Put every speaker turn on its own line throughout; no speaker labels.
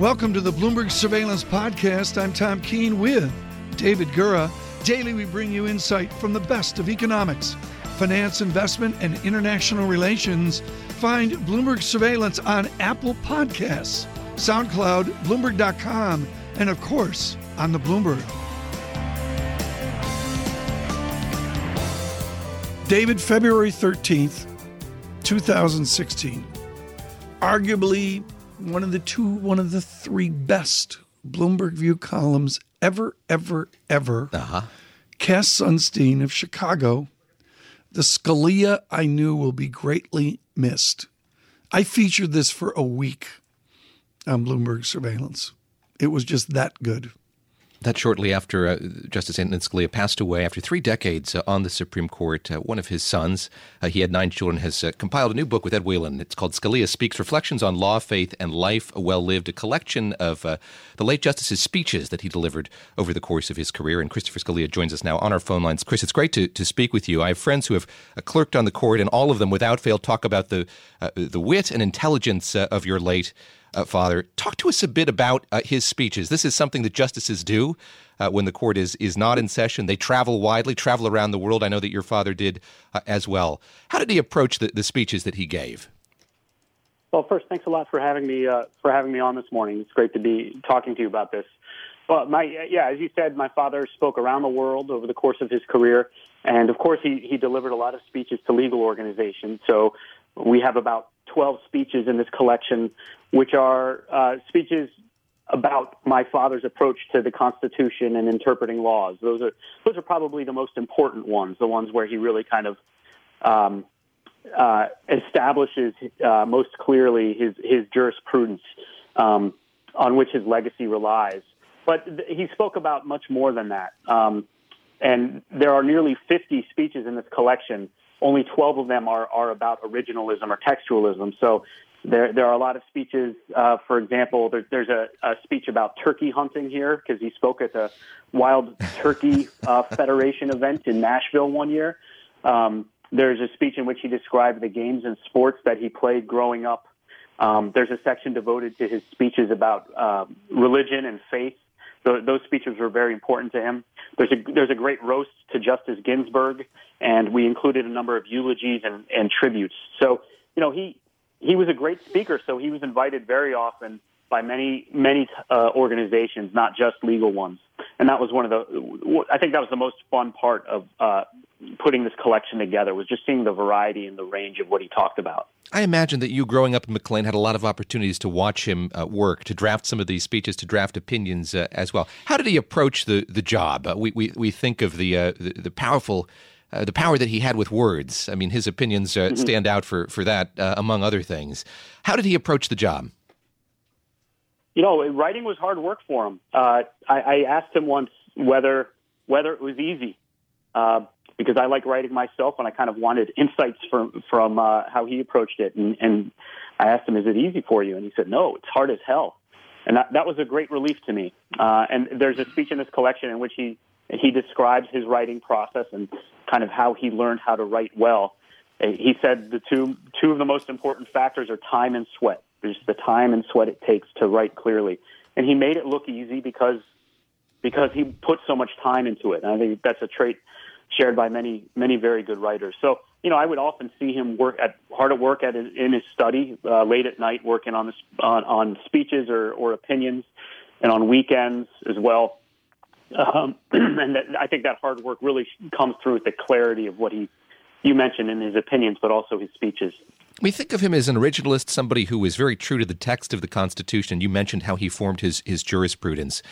Welcome to the Bloomberg Surveillance Podcast. I'm Tom Keene with David Gura. Daily, we bring you insight from the best of economics, finance, investment, and international relations. Find Bloomberg Surveillance on Apple Podcasts, SoundCloud, Bloomberg.com, and of course, on the Bloomberg. David, February 13th, 2016. Arguably one of the two, one of the three best Bloomberg View columns ever, ever, ever.
Uh-huh.
Cass Sunstein of Chicago. The Scalia I knew will be greatly missed. I featured this for a week on Bloomberg Surveillance. It was just that good
that shortly after uh, Justice Antonin Scalia passed away, after three decades uh, on the Supreme Court, uh, one of his sons, uh, he had nine children, has uh, compiled a new book with Ed Whelan. It's called Scalia Speaks Reflections on Law, Faith, and Life A Well Lived, a collection of uh, the late Justice's speeches that he delivered over the course of his career. And Christopher Scalia joins us now on our phone lines. Chris, it's great to, to speak with you. I have friends who have clerked on the court, and all of them, without fail, talk about the, the wit and intelligence of your late uh, Father. Talk to us a bit about uh, his speeches. This is something that justices do uh, when the court is is not in session. They travel widely, travel around the world. I know that your father did uh, as well. How did he approach the, the speeches that he gave?
Well, first, thanks a lot for having me uh, for having me on this morning. It's great to be talking to you about this. Well, my yeah, as you said, my father spoke around the world over the course of his career, and of course, he he delivered a lot of speeches to legal organizations. So we have about 12 speeches in this collection, which are uh, speeches about my father's approach to the Constitution and interpreting laws. Those are those are probably the most important ones, the ones where he really kind of um, uh, establishes uh, most clearly his his jurisprudence um, on which his legacy relies. But th- he spoke about much more than that. Um, and there are nearly 50 speeches in this collection only 12 of them are, are about originalism or textualism. So there, there are a lot of speeches. Uh, for example, there, there's a, a, speech about turkey hunting here because he spoke at the Wild Turkey uh, Federation event in Nashville one year. Um, there's a speech in which he described the games and sports that he played growing up. Um, there's a section devoted to his speeches about uh, religion and faith those speeches were very important to him. There's a there's a great roast to Justice Ginsburg, and we included a number of eulogies and, and tributes. So you know he he was a great speaker, so he was invited very often by many many uh, organizations, not just legal ones. And that was one of the I think that was the most fun part of uh, putting this collection together was just seeing the variety and the range of what he talked about.
I imagine that you growing up in McLean had a lot of opportunities to watch him uh, work, to draft some of these speeches, to draft opinions uh, as well. How did he approach the the job? Uh, we, we we think of the uh, the, the, powerful. Uh, the power that he had with words. I mean, his opinions uh, mm-hmm. stand out for for that, among other things. How did he approach the job?
You know, writing was hard work for him. I, I, asked him once whether whether it was easy because I like writing myself, and I kind of wanted insights from from uh, how he approached it. And, and I asked him, "Is it easy for you?" And he said, "No, it's hard as hell." And that, that was a great relief to me. Uh, and there's a speech in this collection in which he he describes his writing process and kind of how he learned how to write well. Uh, he said the two two of the most important factors are time and sweat. There's the time and sweat it takes to write clearly, and he made it look easy because because he put so much time into it. And I think that's a trait shared by many many very good writers. So you know, I would often see him work at hard at work at in his study, uh, late at night, working on this on, on speeches or, or opinions, and on weekends as well. Um, and that, I think that hard work really comes through with the clarity of what he you mentioned in his opinions, but also his speeches.
We think of him as an originalist, somebody who is very true to the text of the Constitution. You mentioned how he formed his his jurisprudence.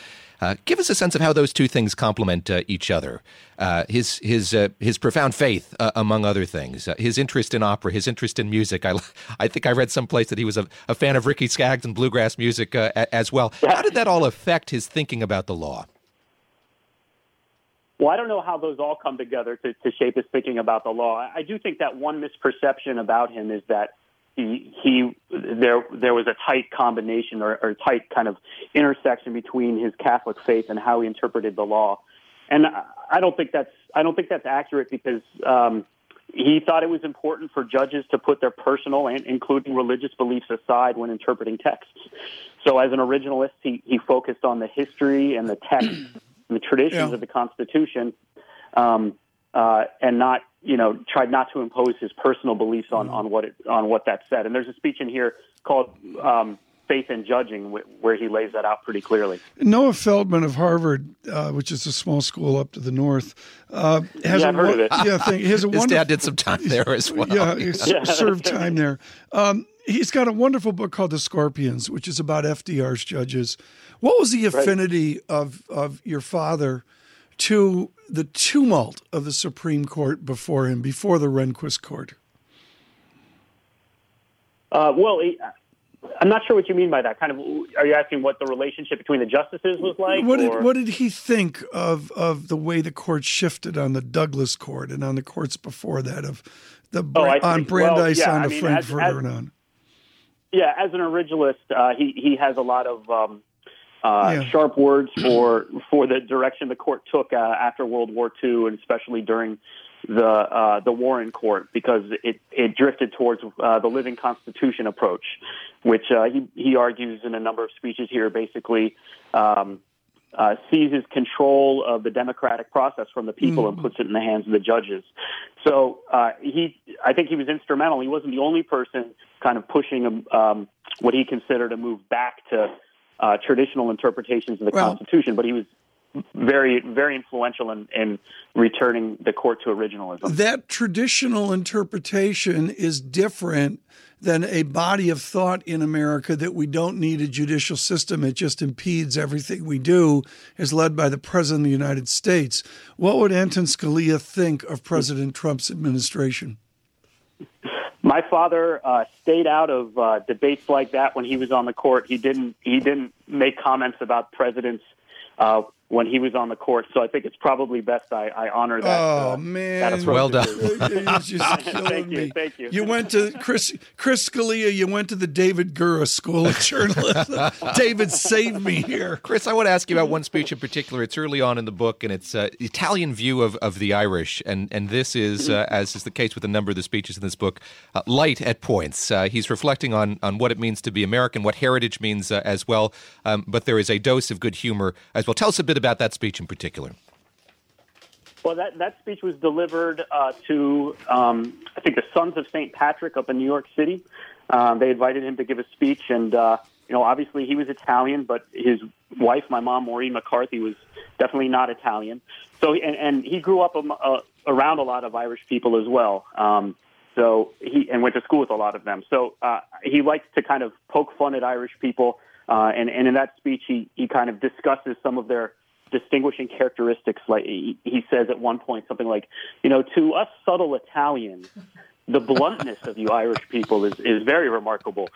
Uh, give us a sense of how those two things complement uh, each other. Uh, his his uh, his profound faith, uh, among other things, uh, his interest in opera, his interest in music. I I think I read someplace that he was a, a fan of Ricky Skaggs and bluegrass music as well. How did that all affect his thinking about the law?
Well, I don't know how those all come together to, to shape his thinking about the law. I do think that one misperception about him is that he, he there there was a tight combination or, or tight kind of intersection between his Catholic faith and how he interpreted the law, and I don't think that's I don't think that's accurate because um, he thought it was important for judges to put their personal and including religious beliefs aside when interpreting texts. So, as an originalist, he, he focused on the history and the text the traditions
Yeah.
of the Constitution, um, uh, and not you know tried not to impose his personal beliefs on, on what it, on what that said. And there's a speech in here called um, "Faith in Judging," where he lays that out pretty clearly.
Noah Feldman of Harvard, uh, which is a small school up to the north, uh, has
Yeah,
a
I've heard of it.
Yeah, thing. Has a
His
wonderful.
dad did some time there as well.
Yeah, he's
Yeah.
served time there. Um, he's got a wonderful book called The Scorpions, which is about FDR's judges. What was the affinity of of your father to the tumult of the Supreme Court before him, before the Rehnquist Court?
Uh, well, I'm not sure what you mean by that. Kind of, are you asking what the relationship between the justices was like?
What did what did he think of of the way the court shifted on the Douglas Court and on the courts before that of the
Oh,
on
see. Well,
Brandeis
yeah,
on
I
the
mean,
Frankfurter
as- as-
and on?
Yeah, as an originalist, uh, he he has a lot of um, uh,
Yeah.
sharp words for for the direction the court took uh, after World War II, and especially during the uh, the Warren Court, because it it drifted towards uh, the living Constitution approach, which uh, he he argues in a number of speeches here, basically. Um, uh, seizes control of the democratic process from the people and puts it in the hands of the judges. So uh, he, I think he was instrumental. He wasn't the only person kind of pushing um, what he considered a move back to uh, traditional interpretations of the
Well-
Constitution, but he was very, very influential in, in returning the court to originalism.
that traditional interpretation is different than a body of thought in America that we don't need a judicial system. It just impedes everything we do, is led by the President of the United States. What would Anton Scalia think of President Trump's administration?
My father uh, stayed out of uh, debates like that when he was on the court. He didn't. He didn't make comments about presidents uh, when he was on the court. So I think it's probably best I, I honor that.
Oh
uh,
man!
that.
Well done.
You're just killing
Thank you,
me.
thank you.
You went to Chris Chris Scalia. You went to the David Gura School of Journalism. David, save me here.
Chris, I want to ask you about one speech in particular. It's early on in the book, and it's uh, Italian view of, of the Irish. And, and this is, uh, as is the case with a number of the speeches in this book, uh, light at points. Uh, he's reflecting on, on what it means to be American, what heritage means uh, as well. Um, but there is a dose of good humor as well. Tell us a bit about that speech in particular.
Well, that, that speech was delivered uh, to, um, I think, the Sons of St. Patrick up in New York City. Um, they invited him to give a speech, and, uh, you know, obviously he was Italian, but his wife, my mom, Maureen McCarthy, was definitely not Italian. So, and, and he grew up um, uh, around a lot of Irish people as well. Um, so he and went to school with a lot of them. So uh, he likes to kind of poke fun at Irish people, uh, and and in that speech he he kind of discusses some of their distinguishing characteristics. Like he, he says at one point something like, you know, to us subtle Italians, the bluntness of you Irish people is is very remarkable.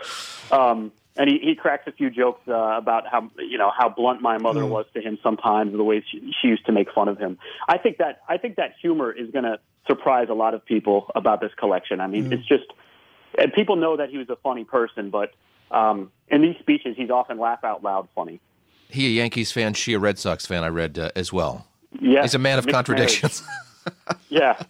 Um, and he, he cracks a few jokes uh, about how you know how blunt my mother was to him sometimes, the way she, she used to make fun of him. I think that I think that humor is going to surprise a lot of people about this collection. I mean, it's just and people know that he was a funny person, but um, in these speeches, he's often laugh out loud funny.
He a Yankees fan, she a Red Sox fan, I read uh, as well.
Yeah,
He's a man of contradictions.
Yeah.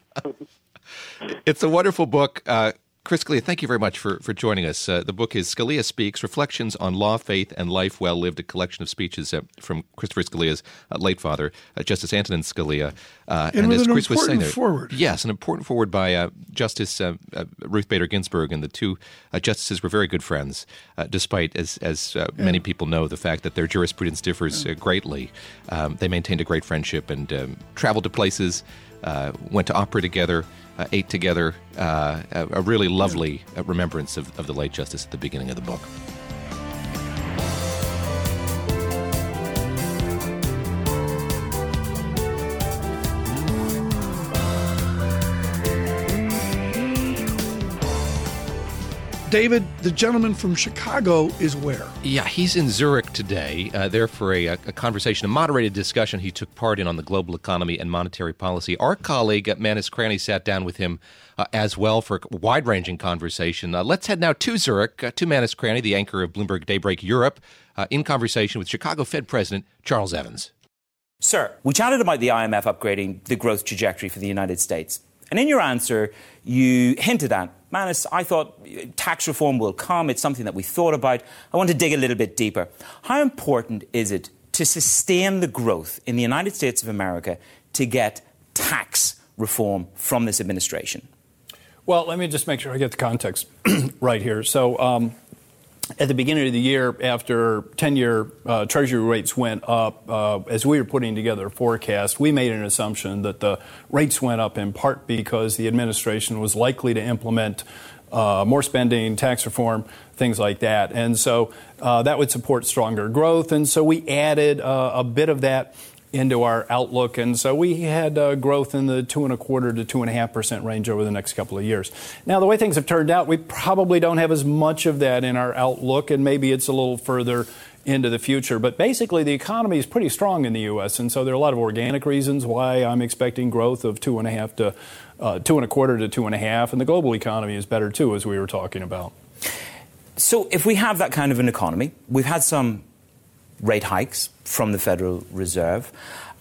It's a wonderful book. Uh, Chris Scalia, thank you very much for, for joining us. Uh, the book is Scalia Speaks Reflections on Law, Faith, and Life Well Lived, a collection of speeches uh, from Christopher Scalia's uh, late father, uh, Justice Antonin Scalia. Uh,
And with
as
an
Chris was saying
important
there,
forward.
Yes, an important forward by uh, Justice uh, uh, Ruth Bader Ginsburg. And the two uh, justices were very good friends, uh, despite, as, as uh, many people know, the fact that their jurisprudence differs uh, greatly. Um, they maintained a great friendship and um, traveled to places, went to opera together uh, ate together. Uh, a, really lovely uh, remembrance of, of the late justice at the beginning of the book.
David, the gentleman from Chicago, is where?
Yeah, he's in Zurich today, uh, there for a, a conversation, a moderated discussion he took part in on the global economy and monetary policy. Our colleague, uh, Manus Cranny, sat down with him uh, as well for a wide ranging conversation. Uh, let's head now to Zurich, uh, to Manus Cranny, the anchor of Bloomberg Daybreak Europe, uh, in conversation with Chicago Fed President Charles Evans.
Sir, we chatted about the IMF upgrading the growth trajectory for the United States. And in your answer, you hinted at, Manus, I thought tax reform will come. It's something that we thought about. I want to dig a little bit deeper. How important is it to sustain the growth in the United States of America to get tax reform from this administration?
Well, let me just make sure I get the context right here. So, um, at the beginning of the year, after 10 year uh, Treasury rates went up, uh, as we were putting together a forecast, we made an assumption that the rates went up in part because the administration was likely to implement uh, more spending, tax reform, things like that. And so uh, that would support stronger growth. And so we added uh, a bit of that into our outlook. And so we had uh, growth in the two and a quarter to two and a half percent range over the next couple of years. Now, the way things have turned out, we probably don't have as much of that in our outlook, and maybe it's a little further into the future. But basically, the economy is pretty strong in the U.S., and so there are a lot of organic reasons why I'm expecting growth of two and a half to uh, two and a quarter to two and a half, and the global economy is better too, as we were talking about.
So, if we have that kind of an economy, we've had some rate hikes from the Federal Reserve.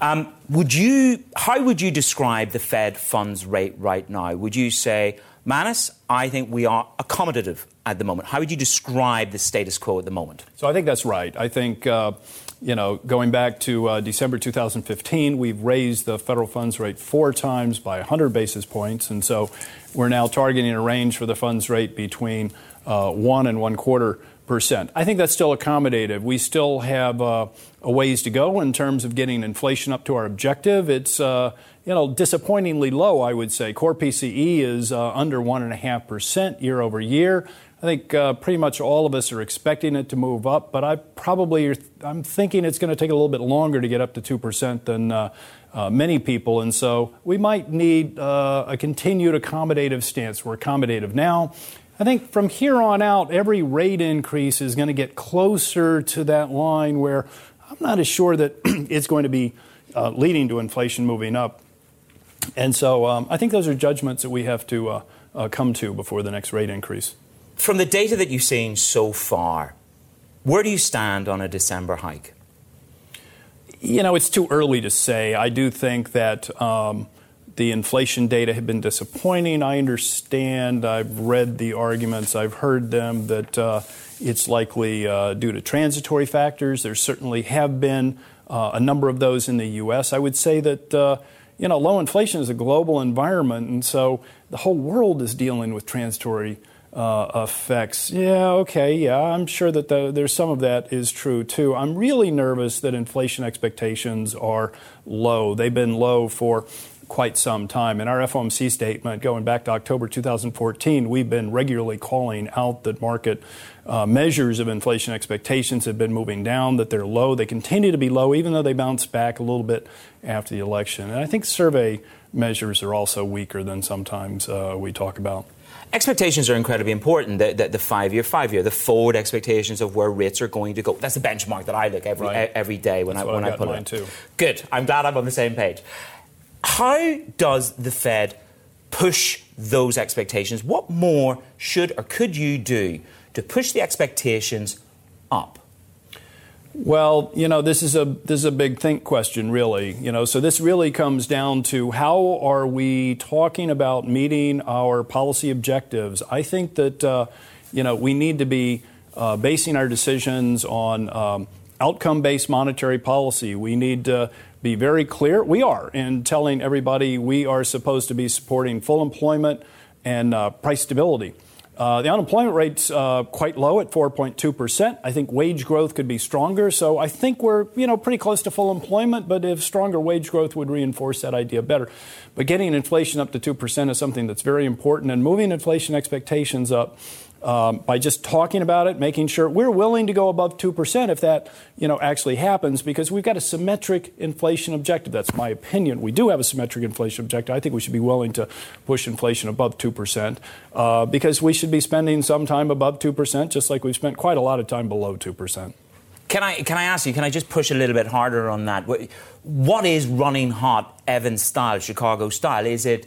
Um, would you, how would you describe the Fed funds rate right now? Would you say, Manus, I think we are accommodative at the moment. How would you describe the status quo at the moment?
So I think that's right. I think, uh, you know, going back to uh, December 2015, we've raised the federal funds rate four times by 100 basis points. And so we're now targeting a range for the funds rate between uh, one and one quarter percent. I think that's still accommodative. We still have uh, a ways to go in terms of getting inflation up to our objective. It's uh, you know disappointingly low, I would say. Core PCE is uh, under one and a half percent year over year. I think uh, pretty much all of us are expecting it to move up, but I probably I'm thinking it's going to take a little bit longer to get up to two percent than. Uh, uh, many people, and so we might need a continued accommodative stance. We're accommodative now. I think from here on out, every rate increase is going to get closer to that line where I'm not as sure that it's going to be uh, leading to inflation moving up. And so um, I think those are judgments that we have to uh, uh, come to before the next rate increase.
From the data that you've seen so far, where do you stand on a December hike?
You know, it's too early to say. I do think that. Um, the inflation data have been disappointing. I understand. I've read the arguments. I've heard them that uh, it's likely uh, due to transitory factors. There certainly have been uh, a number of those in the U.S. I would say that uh, you know low inflation is a global environment, and so the whole world is dealing with transitory. Uh, effects. Yeah, okay, yeah, I'm sure that the, there's some of that is true too. I'm really nervous that inflation expectations are low. They've been low for quite some time. In our FOMC statement, going back to October 2014, we've been regularly calling out that market uh, measures of inflation expectations have been moving down, that they're low. They continue to be low, even though they bounce back a little bit after the election. And I think survey measures are also weaker than sometimes uh, we talk about.
Expectations are incredibly important. The, the, the, five year, five year, the forward expectations of where rates are going to go. That's the benchmark that I look every
right.
every day when
That's
I when
I
put
it. Too.
Good. I'm glad I'm on the same page. How does the Fed push those expectations? What more should or could you do to push the expectations up?
Well, you know, this is a this is a big think question, really. You know, so this really comes down to how are we talking about meeting our policy objectives? I think that uh, you know we need to be uh, basing our decisions on um, outcome-based monetary policy. We need to be very clear. We are in telling everybody we are supposed to be supporting full employment and uh, price stability. Uh, the unemployment rate's uh, quite low at 4.2%. I think wage growth could be stronger. So I think we're, you know, pretty close to full employment, but if stronger wage growth would reinforce that idea better. But getting inflation up to 2% is something that's very important, and moving inflation expectations up um, by just talking about it, making sure we're willing to go above 2% if that you know, actually happens, because we've got a symmetric inflation objective. That's my opinion. We do have a symmetric inflation objective. I think we should be willing to push inflation above 2% uh, because we should be spending some time above 2%, just like we've spent quite a lot of time below 2%.
Can I, can I ask you, can I just push a little bit harder on that? What is running hot Evans style, Chicago style? Is it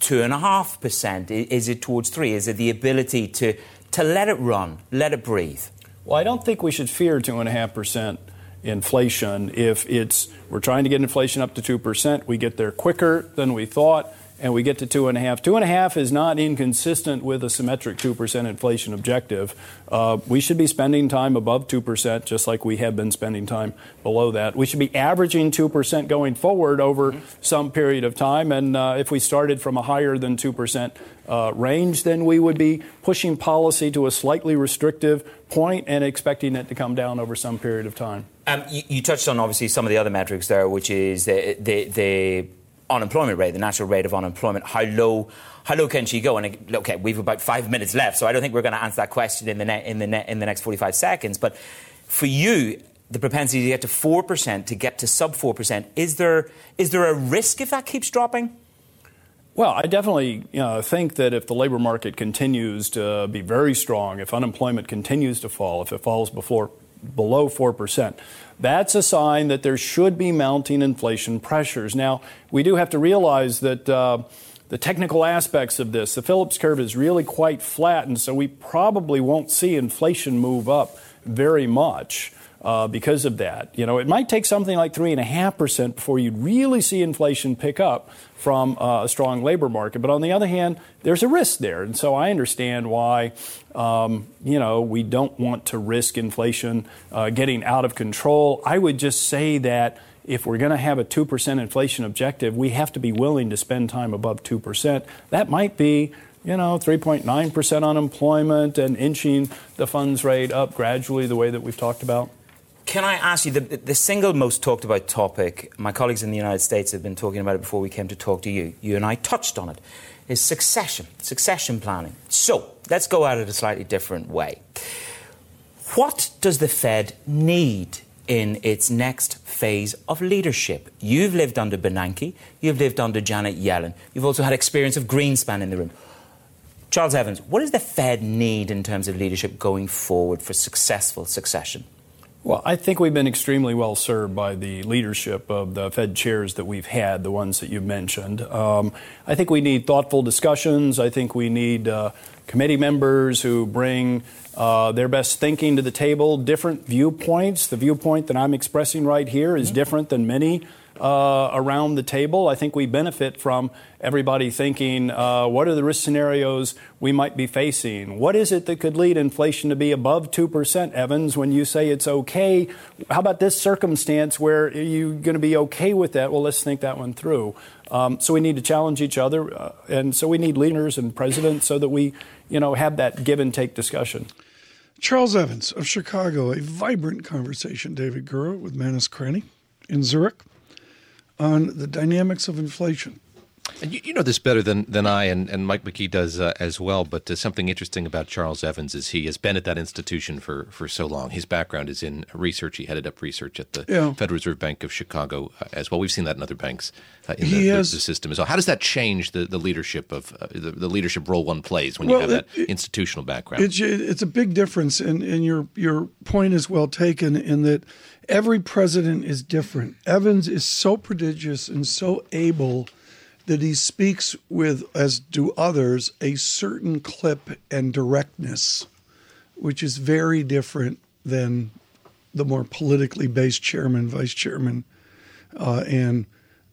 two and a half percent? Is it towards three? Is it the ability to to let it run, let it breathe?
Well, I don't think we should fear two and a half percent inflation if it's we're trying to get inflation up to two percent. We get there quicker than we thought, and we get to two and a half. Two and a half is not inconsistent with a symmetric 2% inflation objective. Uh, we should be spending time above 2%, just like we have been spending time below that. We should be averaging 2% going forward over mm-hmm. some period of time. And uh, if we started from a higher than 2% uh, range, then we would be pushing policy to a slightly restrictive point and expecting it to come down over some period of time.
Um, you, you, touched on obviously some of the other metrics there, which is the, the, the unemployment rate, the natural rate of unemployment. How low? How low can she go? And okay, we've about five minutes left, so I don't think we're going to answer that question in the ne- in the ne- in the next 45 seconds. But for you, the propensity to get to four percent, to get to sub four percent, is there is there a risk if that keeps dropping?
Well, I definitely you know, think that if the labor market continues to be very strong, if unemployment continues to fall, if it falls before below 4%. That's a sign that there should be mounting inflation pressures. Now, we do have to realize that uh, the technical aspects of this, the Phillips curve is really quite flat, and so we probably won't see inflation move up very much uh, because of that. You know, it might take something like 3.5% before you'd really see inflation pick up from uh, a strong labor market. But on the other hand, there's a risk there. And so I understand why, um, you know, we don't want to risk inflation uh, getting out of control. I would just say that if we're going to have a 2% inflation objective, we have to be willing to spend time above 2%. That might be you know, 3.9% unemployment and inching the funds rate up gradually the way that we've talked about.
Can I ask you, the, the single most talked about topic, my colleagues in the United States have been talking about it before we came to talk to you. You and I touched on it, is succession, succession planning. So let's go at it a slightly different way. What does the Fed need in its next phase of leadership? You've lived under Bernanke, you've lived under Janet Yellen, you've also had experience of Greenspan in the room. Charles Evans, what does the Fed need in terms of leadership going forward for successful succession?
Well, I think we've been extremely well served by the leadership of the Fed chairs that we've had, the ones that you mentioned. Um, I think we need thoughtful discussions. I think we need uh, committee members who bring uh, their best thinking to the table, different viewpoints. The viewpoint that I'm expressing right here is mm-hmm. different than many uh, around the table. I think we benefit from everybody thinking uh, what are the risk scenarios we might be facing? What is it that could lead inflation to be above 2%, Evans, when you say it's okay? How about this circumstance where you're going to be okay with that? Well, let's think that one through. Um, so we need to challenge each other, uh, and so we need leaders and presidents so that we, you know, have that give and take discussion.
Charles Evans of Chicago, a vibrant conversation, David Gura with Manus Cranny in Zurich on the dynamics of inflation.
And you, you, know this better than, than I, and, and Mike McKee does uh, as well. But uh, something interesting about Charles Evans is he has been at that institution for, for so long. His background is in research. He headed up research at the yeah. Federal Reserve Bank of Chicago uh, as well. We've seen that in other banks uh, in the, has, the, the, system as well. How does that change the, the leadership of uh, the, the, leadership role one plays when well, you have it, that institutional background?
It's, it's a big difference, and, and your your point is well taken in that every president is different. Evans is so prodigious and so able that he speaks with, as do others, a certain clip and directness, which is very different than the more politically based chairman, vice chairman, uh, and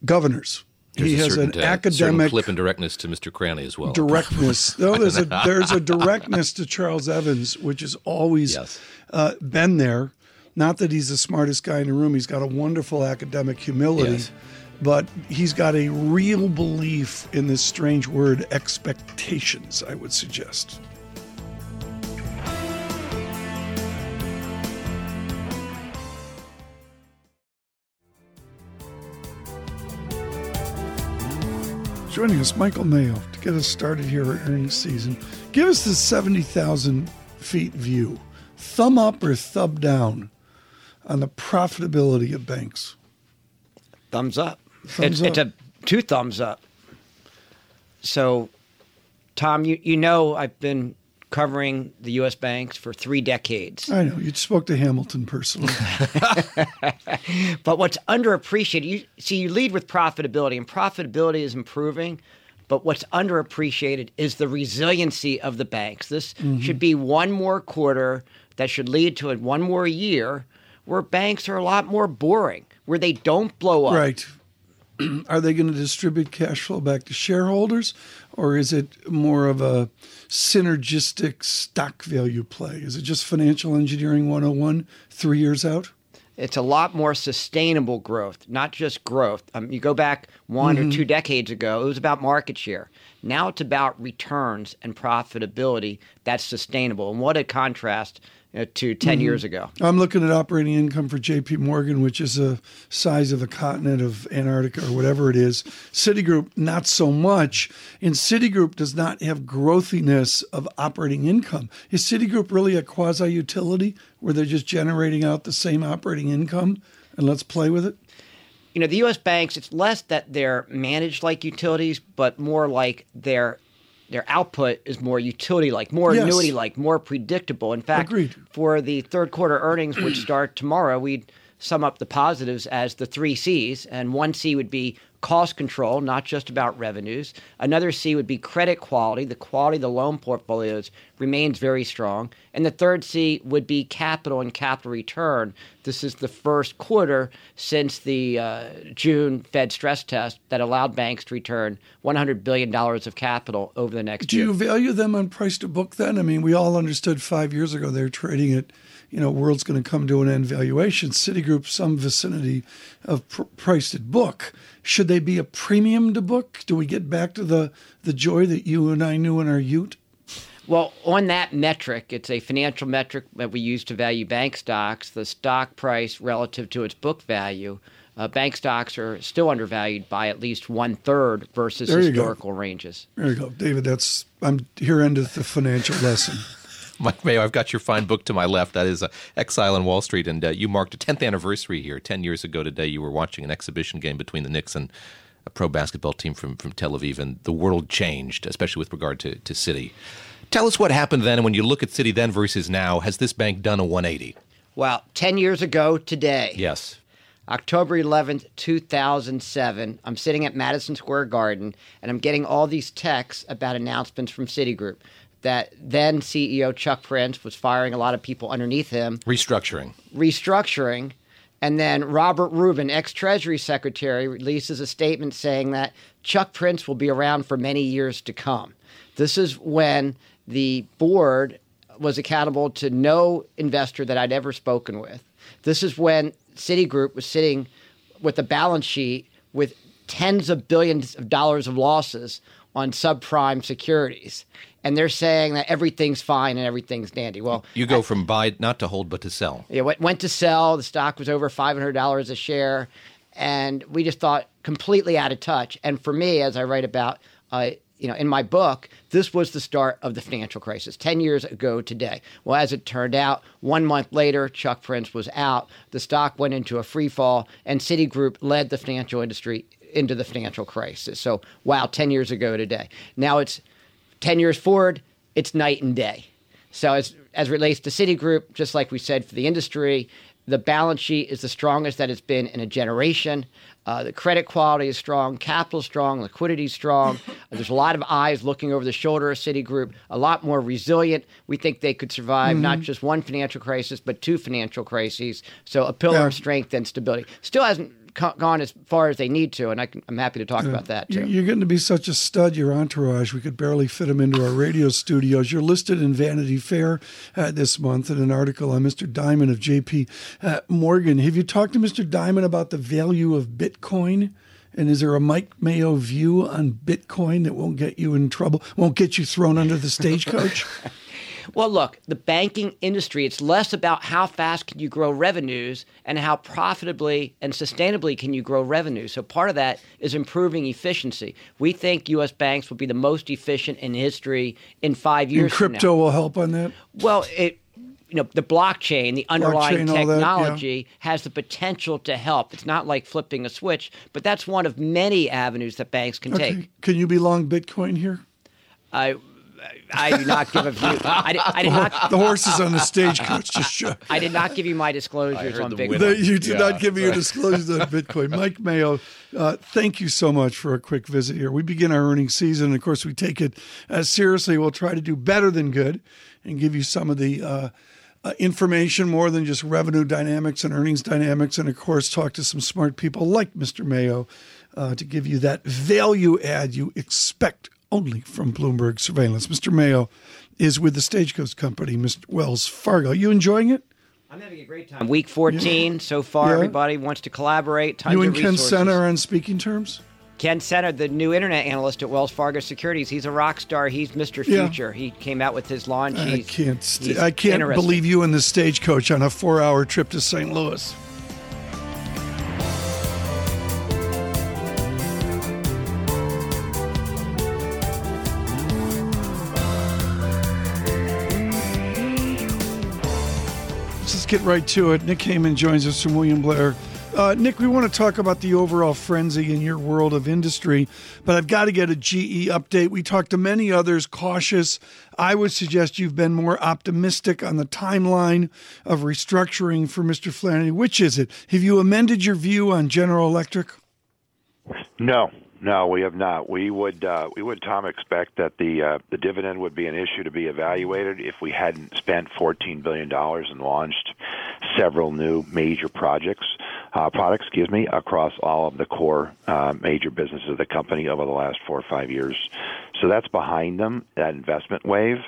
governors.
There's
he has
certain,
an uh, academic
clip and directness to Mr. Cranny as well.
Directness. no, there's a there's a directness to Charles Evans, which has always yes. uh, been there. Not that he's the smartest guy in the room. He's got a wonderful academic humility, yes. But he's got a real belief in this strange word, expectations, I would suggest. Joining us, Michael Mayo, to get us started here at earnings season. Give us the 70,000 feet view. Thumb up or thumb down on the profitability of banks?
Thumbs up. Thumbs it's, up. it's a two thumbs up. So, Tom, you, you know I've been covering the U.S. banks for three decades.
I know. You spoke to Hamilton personally.
but what's underappreciated, you see, you lead with profitability, and profitability is improving. But what's underappreciated is the resiliency of the banks. This mm-hmm. should be one more quarter that should lead to one more year where banks are a lot more boring, where they don't blow up.
Right. are they going to distribute cash flow back to shareholders, or is it more of a synergistic stock value play? Is it just financial engineering 101 three years out?
It's a lot more sustainable growth, not just growth. Um, you go back one mm-hmm. or two decades ago, it was about market share. Now it's about returns and profitability that's sustainable. And what a contrast uh, to 10 mm-hmm. years ago.
I'm looking at operating income for JP Morgan, which is the size of the continent of Antarctica or whatever it is. Citigroup, not so much. And Citigroup does not have growthiness of operating income. Is Citigroup really a quasi utility where they're just generating out the same operating income and let's play with it?
You know, the U.S. banks, it's less that they're managed like utilities, but more like they're their output is more utility like, more yes. annuity like, more predictable. In fact,
Agreed.
for the third quarter earnings, which start tomorrow, we'd sum up the positives as the three C's. And one C would be cost control, not just about revenues. Another C would be credit quality. The quality of the loan portfolios remains very strong. And the third C would be capital and capital return. This is the first quarter since the uh, June Fed stress test that allowed banks to return $100 billion of capital over the next
Do
year.
Do you value them on price to book then? I mean, we all understood five years ago they were trading at you know, world's going to come to an end valuation. Citigroup, some vicinity of pr- priced at book. Should they be a premium to book? Do we get back to the, the joy that you and I knew in our Ute?
Well, on that metric, it's a financial metric that we use to value bank stocks, the stock price relative to its book value. Uh, bank stocks are still undervalued by at least one third versus historical
go.
ranges.
There you go, David. That's I'm here endeth the financial lesson.
Mike Mayo, I've got your fine book to my left. That is uh, Exile on Wall Street, and uh, you marked a 10th anniversary here. Ten years ago today, you were watching an exhibition game between the Knicks and a pro basketball team from, from Tel Aviv, and the world changed, especially with regard to, to Citi. Tell us what happened then, and when you look at Citi then versus now, has this bank done a 180?
Well, 10 years ago today.
Yes.
October 11th, 2007. I'm sitting at Madison Square Garden and I'm getting all these texts about announcements from Citigroup that then CEO Chuck Prince was firing a lot of people underneath him.
Restructuring.
Restructuring. And then Robert Rubin, ex Treasury Secretary, releases a statement saying that Chuck Prince will be around for many years to come. This is when the board was accountable to no investor that I'd ever spoken with. This is when Citigroup was sitting with a balance sheet with tens of billions of dollars of losses on subprime securities and they're saying that everything's fine and everything's dandy. Well,
you go I, from buy not to hold but to sell.
Yeah, went, went to sell. The stock was over five hundred dollars a share, and we just thought completely out of touch. And for me, as I write about, uh, you know, in my book, this was the start of the financial crisis 10 years ago today. Well, as it turned out, one month later, Chuck Prince was out. The stock went into a free fall, and Citigroup led the financial industry into the financial crisis. So, wow, 10 years ago today. Now it's 10 years forward, it's night and day. So, as, as relates to Citigroup, just like we said for the industry, the balance sheet is the strongest that it's been in a generation. Uh, the credit quality is strong, capital strong, liquidity strong. There's a lot of eyes looking over the shoulder of Citigroup, a lot more resilient. We think they could survive mm-hmm. not just one financial crisis, but two financial crises. So a pillar yeah. of strength and stability. Still hasn't gone as far as they need to, and I am happy to talk about that too.
You're getting to be such a stud, your entourage. We could barely fit them into our radio studios. You're listed in Vanity Fair uh, this month in an article on Mr. Dimon of J.P. Uh, Morgan. Have you talked to Mr. Dimon about the value of Bitcoin? And is there a Mike Mayo view on Bitcoin that won't get you in trouble, won't get you thrown under the stagecoach?
Well, look, the banking industry, it's less about how fast can you grow revenues and how profitably and sustainably can you grow revenue. So part of that is improving efficiency. We think U.S. banks will be the most efficient in history in five years.
And crypto will help on that?
Well, it you know the blockchain the underlying blockchain, technology that, yeah. has the potential to help it's not like flipping a switch but that's one of many avenues that banks can okay. take
can you be long bitcoin here
i I do not give a view. I did, I did not.
The horses on the stagecoach just shut.
I did not give you my disclosures on Bitcoin.
The, you did yeah, not give me your disclosures on Bitcoin. Mike Mayo, uh, thank you so much for a quick visit here. We begin our earnings season. Of course, we take it as seriously. We'll try to do better than good and give you some of the. Uh, uh, information more than just revenue dynamics and earnings dynamics, and of course, talk to some smart people like Mr. Mayo uh, to give you that value add you expect only from Bloomberg surveillance. Mr. Mayo is with the Stagecoach Company, Mr. Wells Fargo. You enjoying it?
I'm having a great time. Week 14 yeah. so far. Yeah. Everybody wants to collaborate. Tons
you and
Ken
Sena are on speaking terms.
Ken Sena, the new internet analyst at Wells Fargo Securities, he's a rock star. He's Mr. Future. Yeah. He came out with his launch.
I can't. St- I can't believe you and the stagecoach on a four-hour trip to St. Louis. Get right to it. Nick Heymann joins us from William Blair. Uh, Nick, we want to talk about the overall frenzy in your world of industry, but I've got to get a GE update. We talked to many others, cautious. I would suggest you've been more optimistic on the timeline of restructuring for Mr. Flannery. Which is it? Have you amended your view on General Electric?
No, no, we have not. We would uh, we would Tom expect that the uh, the dividend would be an issue to be evaluated if we hadn't spent 14 billion dollars and launched several new major projects uh, products, excuse me, across all of the core uh, major businesses of the company over the last four or five years. So that's behind them, that investment wave.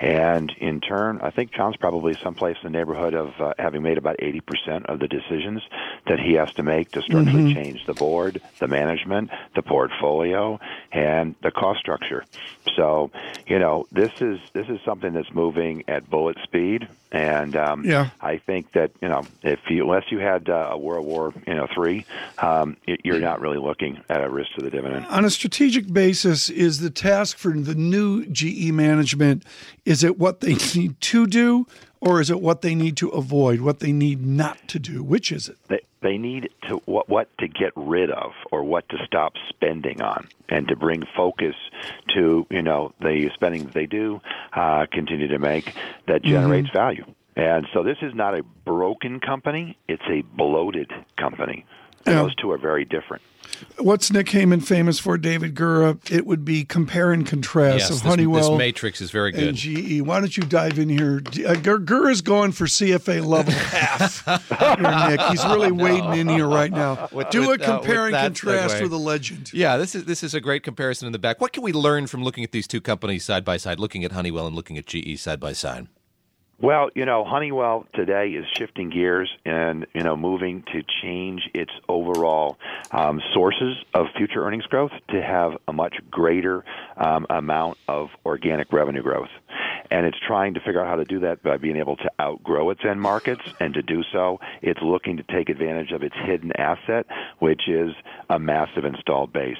And in turn, I think John's probably someplace in the neighborhood of uh, having made about 80% of the decisions that he has to make to structurally mm-hmm. change the board, the management, the portfolio, and the cost structure. So, you know, this is this is something that's moving at bullet speed, and um, yeah. I think that you know, if you unless you had uh, a World War you know three, um, you're not really looking at a risk to the dividend.
On a strategic basis, is the task for the new GE management is it what they need to do, or is it what they need to avoid, what they need not to do? Which is it?
They, they need to what, what to get rid of or what to stop spending on and to bring focus to you know the spending that they do uh, continue to make that mm-hmm. generates mm-hmm. value and so this is not a broken company it's a bloated company and yeah. those two are very different
What's Nick Heymann famous for, David Gura? It would be compare and contrast
yes,
of this, Honeywell.
This matrix is very good.
And GE. Why don't you dive in here? Uh, Gura's going for CFA level half. here, Nick. He's really wading in here right now. With, Do with, a uh, compare uh, and contrast segue. with a legend.
Yeah, this is this is a great comparison in the back. What can we learn from looking at these two companies side by side, looking at Honeywell and looking at GE side by side?
Well, you know, Honeywell today is shifting gears and you know moving to change its overall um, sources of future earnings growth to have a much greater um, amount of organic revenue growth and it's trying to figure out how to do that by being able to outgrow its end markets. And to do so, it's looking to take advantage of its hidden asset, which is a massive installed base,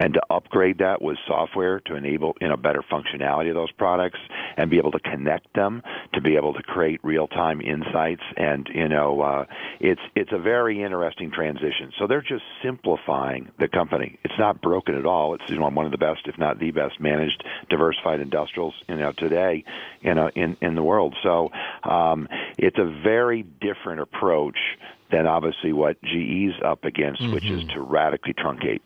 and to upgrade that with software to enable you know better functionality of those products and be able to connect them to be able to create real-time insights. And you know, uh, it's it's a very interesting transition. So they're just simplifying the company. It's not broken at all. It's you know one of the best, if not the best, managed diversified industrials you know today you know in in the world. So um, it's a very different approach than obviously what GE's up against, mm-hmm. which is mm-hmm. to radically truncate.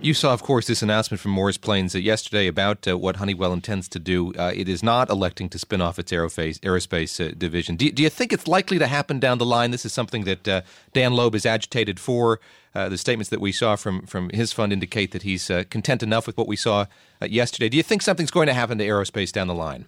You saw, of course, this announcement from Morris Plains uh, yesterday about uh, what Honeywell intends to do. Uh, it is not electing to spin off its aerospace, aerospace uh, division. Do, do, you think it's likely to happen down the line? This is something that uh, Dan Loeb is agitated for. Uh, the statements that we saw from, from his fund indicate that he's content enough with what we saw yesterday. Do you think something's going to happen to aerospace down the line?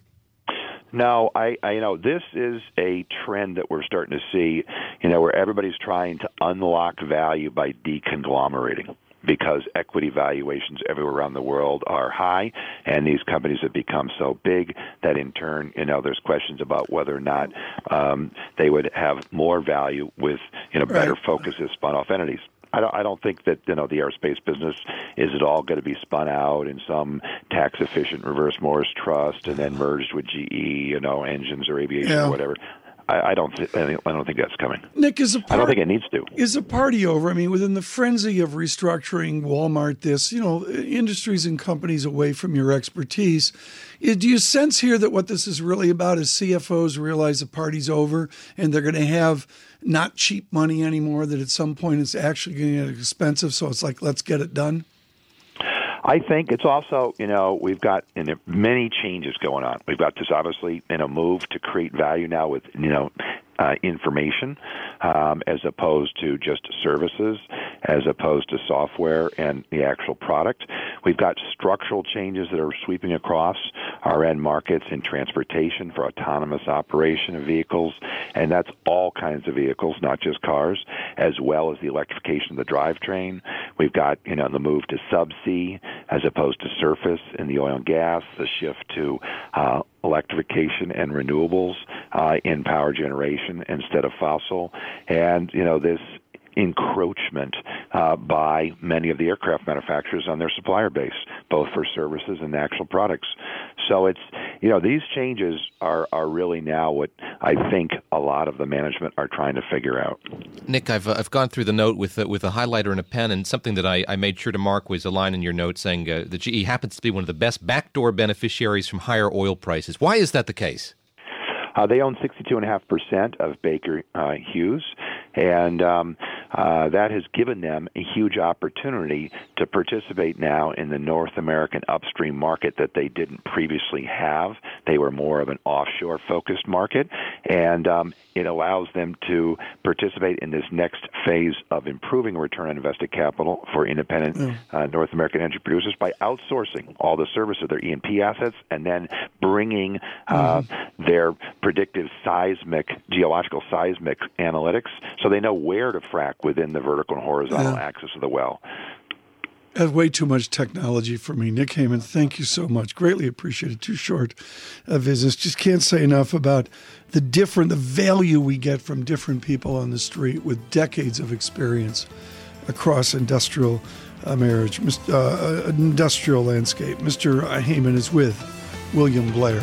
No, I, I you know this is a trend that we're starting to see, you know, where everybody's trying to unlock value by deconglomerating because equity valuations everywhere around the world are high, and these companies have become so big that in turn, you know, there's questions about whether or not um, they would have more value with you know better right. focus as spun-off entities. I don't, I don't think that you know the aerospace business is at all going to be spun out in some tax efficient reverse Morris trust and then merged with GE, you know, engines or aviation yeah. or whatever. I, I don't. I don't think that's coming.
Nick is a. Part,
I don't think it needs to.
Is a party over? I mean, within the frenzy of restructuring Walmart, this you know, industries and companies away from your expertise. Do you sense here that what this is really about is CFOs realize the party's over and they're going to have not cheap money anymore? That at some point it's actually going to get expensive. So it's like let's get it done.
I think it's also, you know, we've got many changes going on. We've got this obviously in a move to create value now with, you know, uh, information um, as opposed to just services, as opposed to software and the actual product. We've got structural changes that are sweeping across our end markets in transportation for autonomous operation of vehicles, and that's all kinds of vehicles, not just cars, as well as the electrification of the drivetrain. We've got you know the move to subsea as opposed to surface in the oil and gas, the shift to uh, electrification and renewables uh, in power generation instead of fossil, and you know this encroachment uh, by many of the aircraft manufacturers on their supplier base, both for services and actual products. So it's you know these changes are are really now what I think a lot of the management are trying to figure out.
Nick, I've uh, I've gone through the note with uh, with a highlighter and a pen, and something that I, I made sure to mark was a line in your note saying uh, that GE happens to be one of the best backdoor beneficiaries from higher oil prices. Why is that the case?
Uh, they own 62.5% of Baker uh, Hughes, and um, uh, that has given them a huge opportunity to participate now in the North American upstream market that they didn't previously have. They were more of an offshore focused market, and um, it allows them to participate in this next phase of improving return on invested capital for independent mm. uh, North American energy producers by outsourcing all the service of their E&P assets and then bringing uh, mm-hmm. their predictive seismic, geological seismic analytics so they know where to frack within the vertical and horizontal yeah. axis of the well.
That's way too much technology for me. Nick Heymann, thank you so much. Greatly appreciated. Too short a visit. Just can't say enough about the different, the value we get from different people on the street with decades of experience across industrial uh, marriage, uh, uh, industrial landscape. Mr. Heymann is with William Blair.